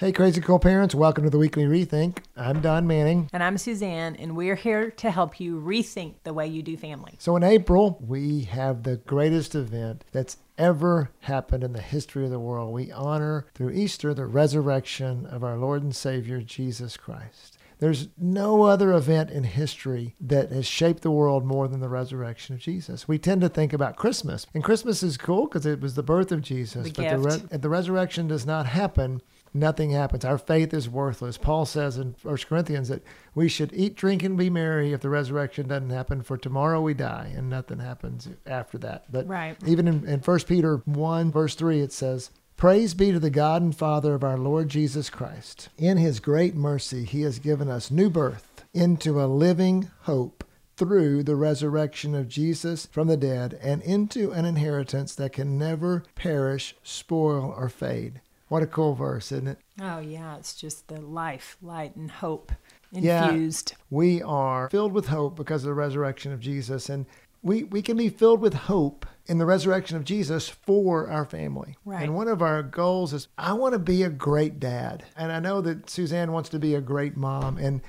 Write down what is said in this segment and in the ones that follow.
Hey, crazy cool parents, welcome to the weekly rethink. I'm Don Manning. And I'm Suzanne, and we're here to help you rethink the way you do family. So, in April, we have the greatest event that's ever happened in the history of the world. We honor through Easter the resurrection of our Lord and Savior, Jesus Christ. There's no other event in history that has shaped the world more than the resurrection of Jesus. We tend to think about Christmas, and Christmas is cool because it was the birth of Jesus. The but the, re- the resurrection does not happen, nothing happens. Our faith is worthless. Paul says in 1 Corinthians that we should eat, drink, and be merry if the resurrection doesn't happen, for tomorrow we die, and nothing happens after that. But Right. even in, in 1 Peter 1, verse 3, it says, Praise be to the God and Father of our Lord Jesus Christ. In his great mercy, he has given us new birth into a living hope through the resurrection of Jesus from the dead and into an inheritance that can never perish, spoil, or fade. What a cool verse, isn't it? Oh, yeah, it's just the life, light, and hope infused. Yeah. We are filled with hope because of the resurrection of Jesus. And we, we can be filled with hope in the resurrection of Jesus for our family. Right. And one of our goals is I want to be a great dad. And I know that Suzanne wants to be a great mom. And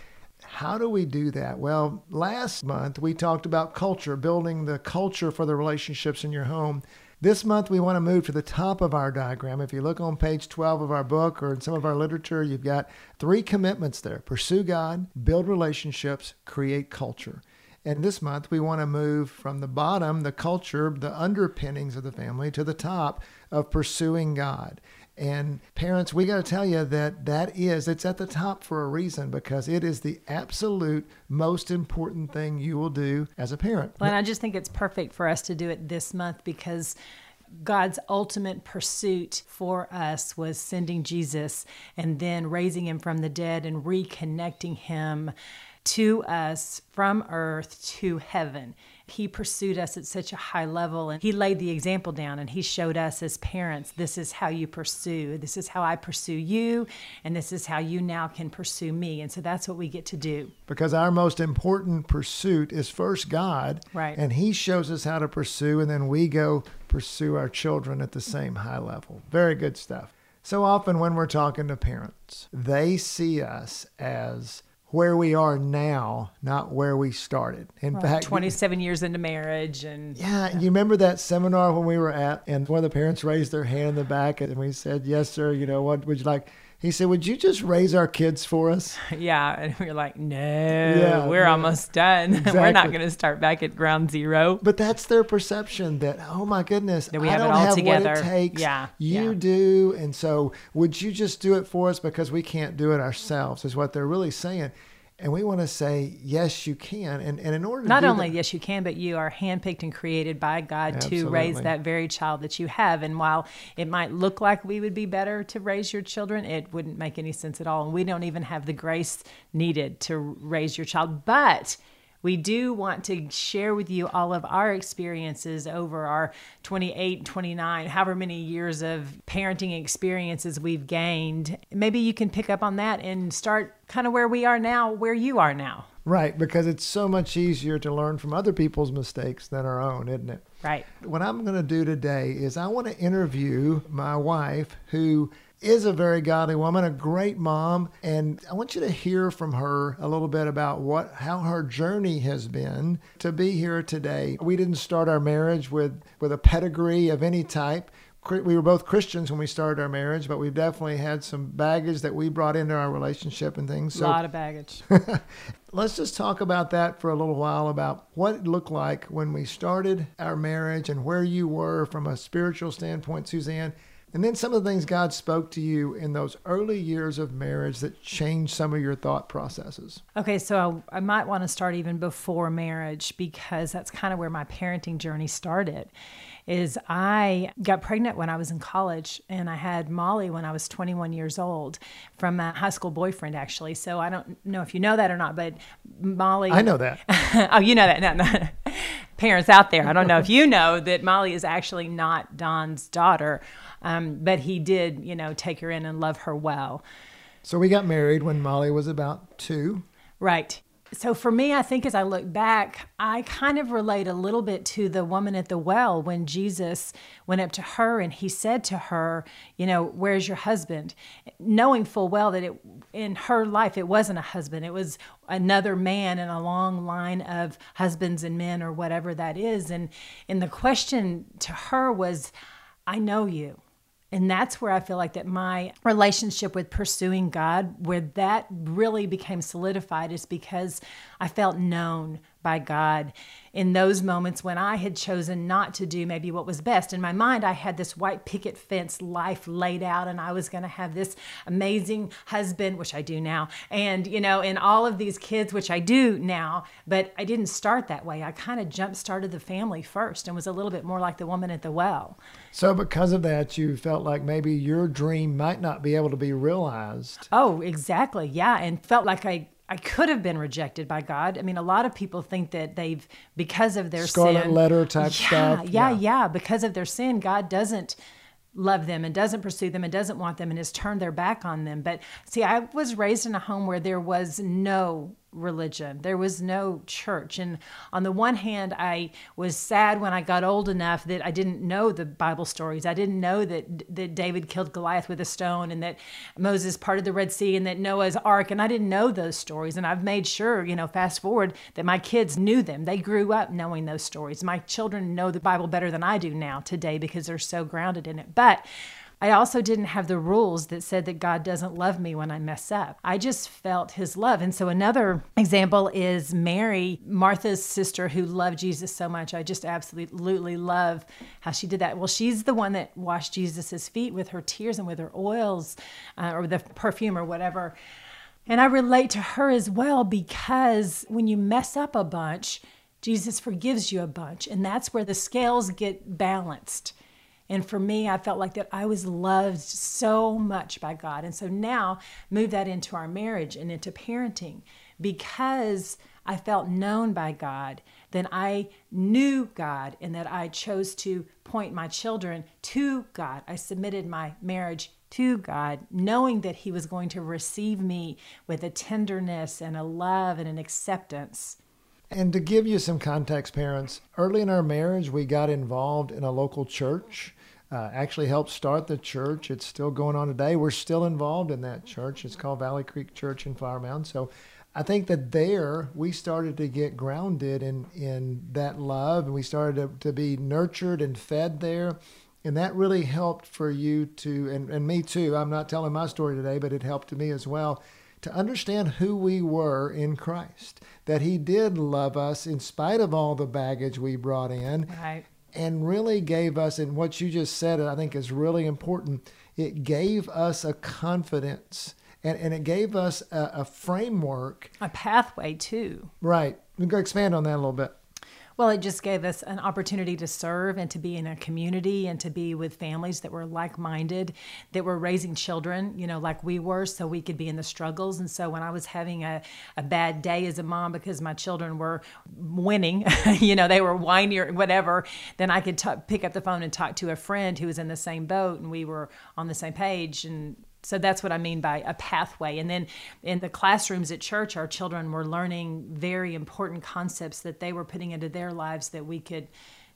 how do we do that? Well, last month we talked about culture, building the culture for the relationships in your home. This month we want to move to the top of our diagram. If you look on page 12 of our book or in some of our literature, you've got three commitments there pursue God, build relationships, create culture. And this month, we want to move from the bottom, the culture, the underpinnings of the family, to the top of pursuing God. And parents, we got to tell you that that is, it's at the top for a reason because it is the absolute most important thing you will do as a parent. Well, and I just think it's perfect for us to do it this month because God's ultimate pursuit for us was sending Jesus and then raising him from the dead and reconnecting him to us from earth to heaven. He pursued us at such a high level and he laid the example down and he showed us as parents this is how you pursue. This is how I pursue you and this is how you now can pursue me. And so that's what we get to do. because our most important pursuit is first God. Right. And He shows us how to pursue, and then we go pursue our children at the same high level. Very good stuff. So often when we're talking to parents, they see us as where we are now, not where we started. In fact, 27 years into marriage and yeah, you remember that seminar when we were at, and one of the parents raised their hand in the back, and we said, "Yes, sir. You know what would you like?" He said, "Would you just raise our kids for us?" Yeah, and we are like, no, Yeah, we're yeah. almost done. we're not going to start back at ground zero. But that's their perception that, oh my goodness, That we have it don't all have together. what it takes. Yeah, You yeah. do. And so would you just do it for us because we can't do it ourselves, is what they're really saying. And we want to say, yes, you can. And, and in order to Not only that, yes, you can, but you are handpicked and created by God to raise that very child that you have. And while it might look like we would be better to raise your children, it wouldn't make any sense at all. And we don't even have the grace needed to raise your child. But we do want to share with you all of our experiences over our 28, 29, however many years of parenting experiences we've gained. Maybe you can pick up on that and start kind of where we are now, where you are now. right, because it's so much easier to learn from other people's mistakes than our own, isn't it? Right. What I'm going to do today is I want to interview my wife, who is a very godly woman, a great mom, and I want you to hear from her a little bit about what how her journey has been to be here today. We didn't start our marriage with with a pedigree of any type. We were both Christians when we started our marriage, but we've definitely had some baggage that we brought into our relationship and things. A lot of baggage. Let's just talk about that for a little while about what it looked like when we started our marriage and where you were from a spiritual standpoint, Suzanne. And then some of the things God spoke to you in those early years of marriage that changed some of your thought processes. Okay, so I, I might want to start even before marriage because that's kind of where my parenting journey started. Is I got pregnant when I was in college and I had Molly when I was 21 years old from a high school boyfriend actually. So I don't know if you know that or not, but Molly I know that. oh, you know that. No, no. Parents out there, I don't know if you know that Molly is actually not Don's daughter, um, but he did, you know, take her in and love her well. So we got married when Molly was about two. Right. So for me, I think as I look back, I kind of relate a little bit to the woman at the well when Jesus went up to her and he said to her, you know, where's your husband? Knowing full well that it in her life it wasn't a husband, it was another man in a long line of husbands and men or whatever that is. And and the question to her was, I know you and that's where I feel like that my relationship with pursuing God, where that really became solidified, is because I felt known by God in those moments when I had chosen not to do maybe what was best. In my mind, I had this white picket fence life laid out, and I was going to have this amazing husband, which I do now, and, you know, and all of these kids, which I do now, but I didn't start that way. I kind of jump started the family first and was a little bit more like the woman at the well. So, because of that, you felt like maybe your dream might not be able to be realized. Oh, exactly. Yeah. And felt like I I could have been rejected by God. I mean, a lot of people think that they've because of their scarlet sin, letter type yeah, stuff. Yeah, yeah, yeah. Because of their sin, God doesn't love them and doesn't pursue them and doesn't want them and has turned their back on them. But see, I was raised in a home where there was no religion. There was no church. And on the one hand, I was sad when I got old enough that I didn't know the Bible stories. I didn't know that that David killed Goliath with a stone and that Moses parted the Red Sea and that Noah's ark and I didn't know those stories and I've made sure, you know, fast forward that my kids knew them. They grew up knowing those stories. My children know the Bible better than I do now today because they're so grounded in it. But I also didn't have the rules that said that God doesn't love me when I mess up. I just felt his love. And so another example is Mary, Martha's sister who loved Jesus so much. I just absolutely love how she did that. Well, she's the one that washed Jesus's feet with her tears and with her oils uh, or the perfume or whatever. And I relate to her as well because when you mess up a bunch, Jesus forgives you a bunch. And that's where the scales get balanced. And for me, I felt like that I was loved so much by God. And so now move that into our marriage and into parenting because I felt known by God, then I knew God and that I chose to point my children to God. I submitted my marriage to God, knowing that He was going to receive me with a tenderness and a love and an acceptance. And to give you some context, parents, early in our marriage, we got involved in a local church uh, actually helped start the church. It's still going on today. We're still involved in that church. It's called Valley Creek Church in Flower Mound. So I think that there we started to get grounded in, in that love and we started to, to be nurtured and fed there. And that really helped for you to, and, and me too. I'm not telling my story today, but it helped me as well to understand who we were in Christ. That He did love us in spite of all the baggage we brought in. Right and really gave us, and what you just said, I think is really important. It gave us a confidence and, and it gave us a, a framework, a pathway too. Right. We can expand on that a little bit. Well, it just gave us an opportunity to serve and to be in a community and to be with families that were like minded, that were raising children, you know, like we were, so we could be in the struggles. And so when I was having a, a bad day as a mom because my children were winning, you know, they were whiny or whatever, then I could t- pick up the phone and talk to a friend who was in the same boat and we were on the same page and so that's what I mean by a pathway. And then in the classrooms at church, our children were learning very important concepts that they were putting into their lives that we could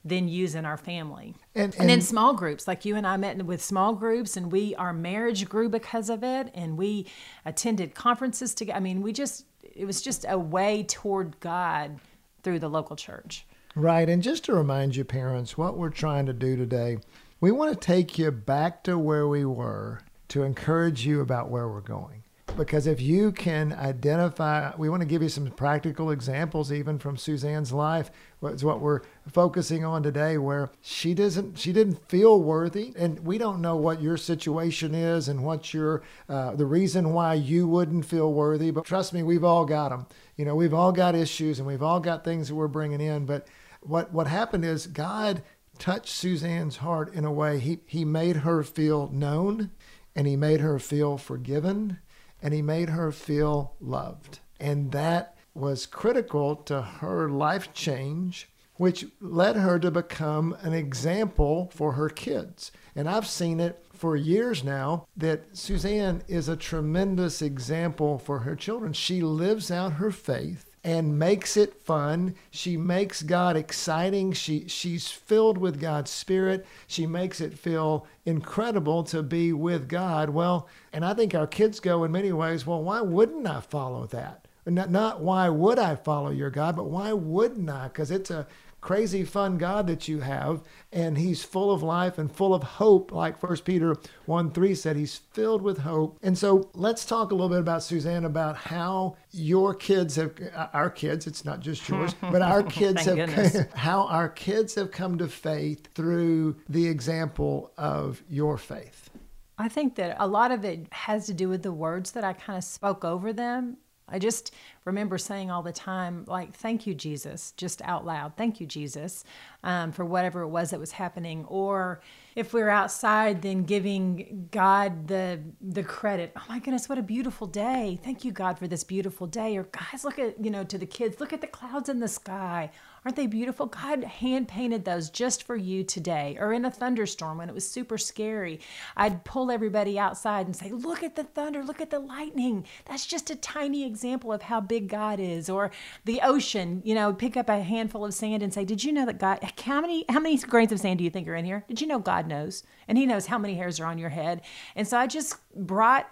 then use in our family. And, and, and, then small groups, like you and I met with small groups, and we our marriage grew because of it, and we attended conferences together. I mean, we just it was just a way toward God through the local church. Right, and just to remind you, parents, what we're trying to do today, we want to take you back to where we were to encourage you about where we're going. Because if you can identify, we want to give you some practical examples, even from Suzanne's life. It's what we're focusing on today, where she doesn't, she didn't feel worthy, and we don't know what your situation is and what your, uh, the reason why you wouldn't feel worthy. But trust me, we've all got them. You know, we've all got issues, and we've all got things that we're bringing in. But what what happened is God touched Suzanne's heart in a way. He he made her feel known and he made her feel forgiven and he made her feel loved. And that was critical to her life change, which led her to become an example for her kids. And I've seen it for years now that Suzanne is a tremendous example for her children. She lives out her faith and makes it fun. She makes God exciting. She she's filled with God's spirit. She makes it feel incredible to be with God. Well, and I think our kids go in many ways, well, why wouldn't I follow that? Not, not why would I follow your God, but why wouldn't I? Because it's a crazy fun God that you have, and He's full of life and full of hope, like First Peter 1 3 said. He's filled with hope. And so let's talk a little bit about Suzanne about how your kids have, uh, our kids, it's not just yours, but our kids have, how our kids have come to faith through the example of your faith. I think that a lot of it has to do with the words that I kind of spoke over them I just remember saying all the time, like, thank you, Jesus, just out loud. Thank you, Jesus, um, for whatever it was that was happening. Or if we're outside, then giving God the the credit. Oh my goodness, what a beautiful day! Thank you, God, for this beautiful day. Or guys, look at you know to the kids, look at the clouds in the sky. Aren't they beautiful? God hand painted those just for you today. Or in a thunderstorm when it was super scary, I'd pull everybody outside and say, Look at the thunder, look at the lightning. That's just a tiny example of how big God is. Or the ocean, you know, pick up a handful of sand and say, Did you know that God, how many, how many grains of sand do you think are in here? Did you know God knows? And He knows how many hairs are on your head. And so I just brought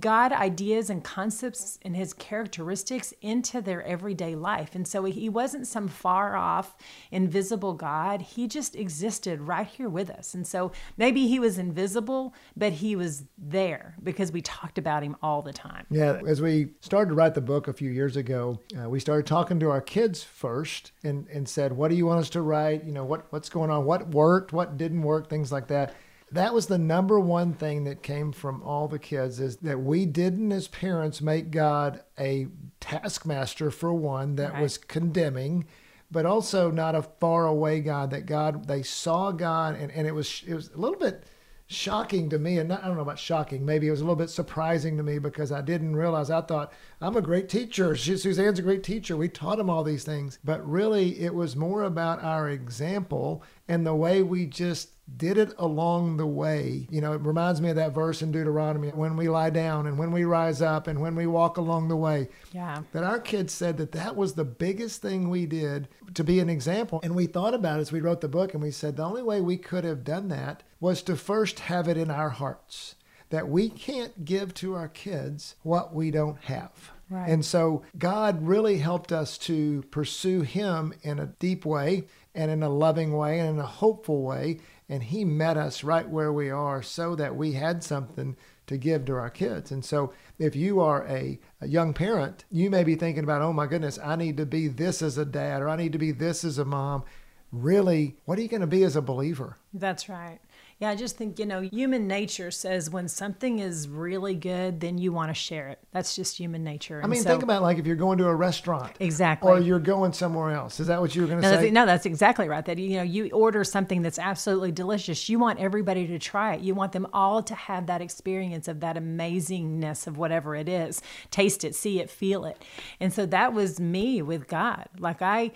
God ideas and concepts and his characteristics into their everyday life. And so he wasn't some far off, invisible God. He just existed right here with us. And so maybe he was invisible, but he was there because we talked about him all the time. Yeah. As we started to write the book a few years ago, uh, we started talking to our kids first and, and said, What do you want us to write? You know, what, what's going on? What worked? What didn't work? Things like that that was the number one thing that came from all the kids is that we didn't as parents make God a taskmaster for one that right. was condemning but also not a far away God that God they saw God and, and it was it was a little bit shocking to me and not, I don't know about shocking maybe it was a little bit surprising to me because I didn't realize I thought I'm a great teacher. She, Suzanne's a great teacher. We taught him all these things. But really it was more about our example and the way we just did it along the way. You know, it reminds me of that verse in Deuteronomy when we lie down and when we rise up and when we walk along the way. Yeah. That our kids said that that was the biggest thing we did to be an example. And we thought about it as we wrote the book and we said the only way we could have done that was to first have it in our hearts that we can't give to our kids what we don't have. Right. And so God really helped us to pursue Him in a deep way and in a loving way and in a hopeful way and he met us right where we are so that we had something to give to our kids. And so if you are a, a, young parent, you may be thinking about, oh my goodness, I need to be this as a dad or I need to be this as a mom. Really, what are you going to be as a believer? That's right. Yeah, I just think, you know, human nature says when something is really good, then you want to share it. That's just human nature. I mean, so, think about like if you're going to a restaurant. Exactly. Or you're going somewhere else. Is that what you were going to no, say? That's, no, that's exactly right. That, you know, you order something that's absolutely delicious. You want everybody to try it. You want them all to have that experience of that amazingness of whatever it is. Taste it, see it, feel it. And so that was me with God. Like I,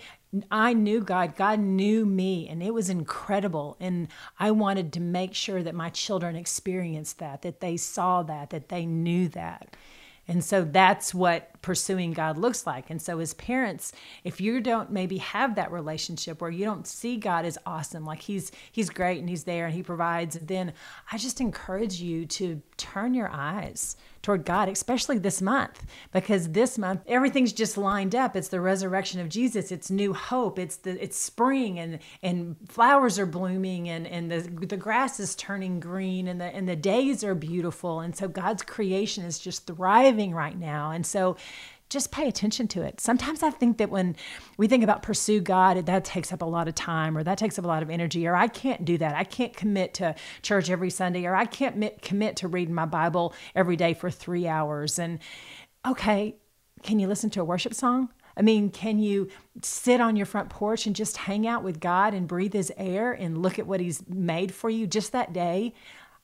I knew God. God knew me, and it was incredible. And I wanted to make sure that my children experienced that, that they saw that, that they knew that. And so that's what pursuing God looks like. And so, as parents, if you don't maybe have that relationship where you don't see God as awesome, like He's He's great and He's there and He provides, then I just encourage you to turn your eyes toward God, especially this month, because this month everything's just lined up. It's the resurrection of Jesus. It's new hope. It's the it's spring and and flowers are blooming and and the the grass is turning green and the and the days are beautiful. And so God's creation is just thriving right now. And so just pay attention to it. Sometimes I think that when we think about pursue God, that takes up a lot of time or that takes up a lot of energy, or I can't do that. I can't commit to church every Sunday, or I can't commit to reading my Bible every day for three hours. And okay, can you listen to a worship song? I mean, can you sit on your front porch and just hang out with God and breathe His air and look at what He's made for you just that day?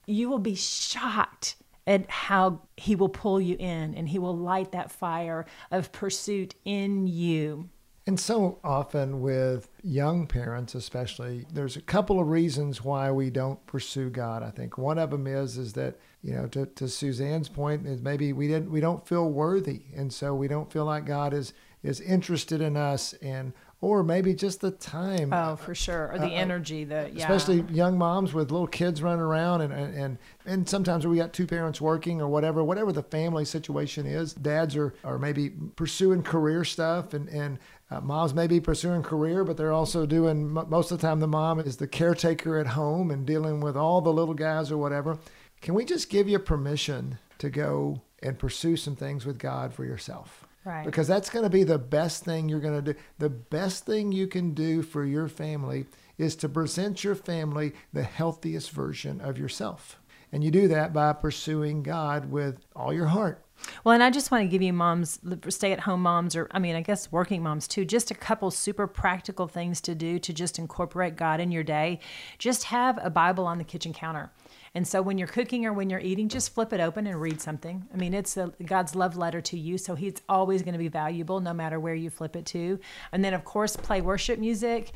You will be shocked and how he will pull you in and he will light that fire of pursuit in you. And so often with young parents especially, there's a couple of reasons why we don't pursue God. I think one of them is is that, you know, to, to Suzanne's point is maybe we didn't we don't feel worthy. And so we don't feel like God is is interested in us and or maybe just the time. Oh, for sure. Or the Uh, uh, energy, the yeah. especially young moms with little kids running around and, and and and sometimes we got two parents working or whatever whatever the family situation is dads are are maybe pursuing career stuff and and uh, moms may be pursuing career but they're also doing most of the time the mom is the caretaker at home and dealing with all the little guys or whatever can we just give you permission to go and pursue some things with god for yourself Right. because that's going to be the best thing you're going to do. The best thing you can do for your family is to present your family the healthiest version of yourself. And you do that by pursuing God with all your heart. Well, and I just want to give you moms, stay at home moms, or I mean, I guess working moms too, just a couple super practical things to do to just incorporate God in your day. Just have a Bible on the kitchen counter. And so when you're cooking or when you're eating, just flip it open and read something. I mean, it's a, God's love letter to you, so He's always going to be valuable no matter where you flip it to. And then, of course, play worship music.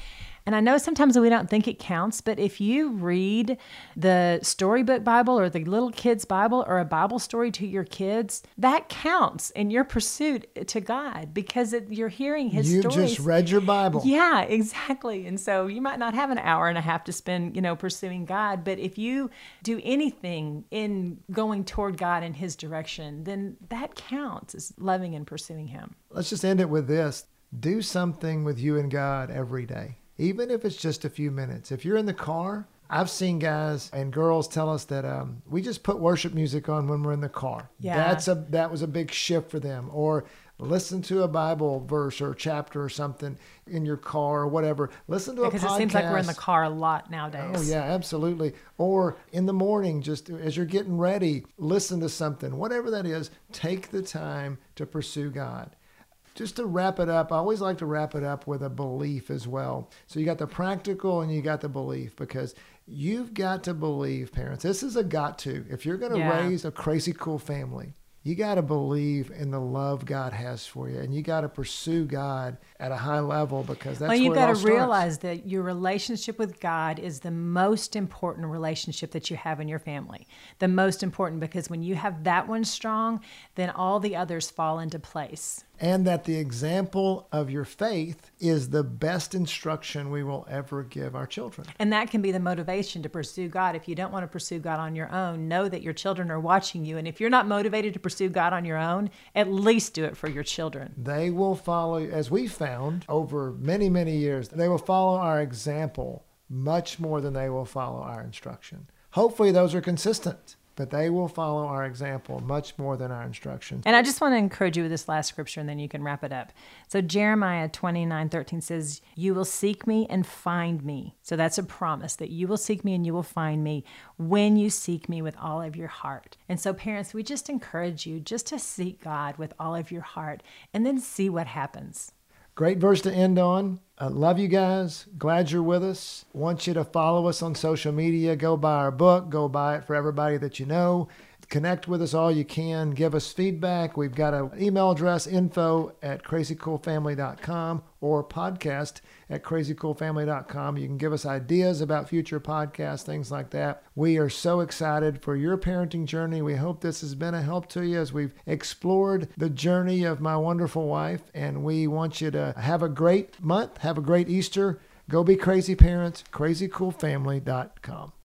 And I know sometimes we don't think it counts, but if you read the storybook Bible or the little kids' Bible or a Bible story to your kids, that counts in your pursuit to God because it, you're hearing His you stories. just read your Bible. Yeah, exactly. And so you might not have an hour and a half to spend, you know, pursuing God, but if you do anything in going toward God in his direction, then that counts as loving and pursuing him. Let's just end it with this do something with you and God every day, even if it's just a few minutes. If you're in the car, I've seen guys and girls tell us that um, we just put worship music on when we're in the car. Yeah. That's a that was a big shift for them. Or listen to a Bible verse or chapter or something in your car or whatever. Listen to a podcast. Because it seems like we're in the car a lot nowadays. Oh yeah, absolutely. Or in the morning, just as you're getting ready, listen to something. Whatever that is, take the time to pursue God. Just to wrap it up, I always like to wrap it up with a belief as well. So you got the practical and you got the belief because you've got to believe, parents. This is a got to. If you're going to Yeah. raise a crazy cool family, you got to believe in the love God has for you, and you got to pursue God at a high level because that's well, you got to realize that your relationship with God is the most important relationship that you have in your family. The most important because when you have that one strong, then all the others fall into place. And that the example of your faith is the best instruction we will ever give our children. And that can be the motivation to pursue God. If you don't want to pursue God on your own, know that your children are watching you. And if you're not motivated to pursue God on your own, at least do it for your children. They will follow, as we found over many, many years, they will follow our example much more than they will follow our instruction. Hopefully, those are consistent, but they will follow our example much more than our instructions. And I just want to encourage you with this last scripture, and then you can wrap it up. So Jeremiah 29, 13 says, You will seek me and find me. So that's a promise that you will seek me and you will find me when you seek me with all of your heart. And so, parents, we just encourage you just to seek God with all of your heart and then see what happens. Great verse to end on. I love you guys. Glad you're with us. Want you to follow us on social media. Go buy our book. Go buy it for everybody that you know. Connect with us all you can. Give us feedback. We've got an email address info at crazycoolfamily.com or podcast at crazycoolfamily.com. You can give us ideas about future podcasts, things like that. We are so excited for your parenting journey. We hope this has been a help to you as we've explored the journey of my wonderful wife. And we want you to have a great month, have a great Easter. Go be crazy parents, crazycoolfamily.com.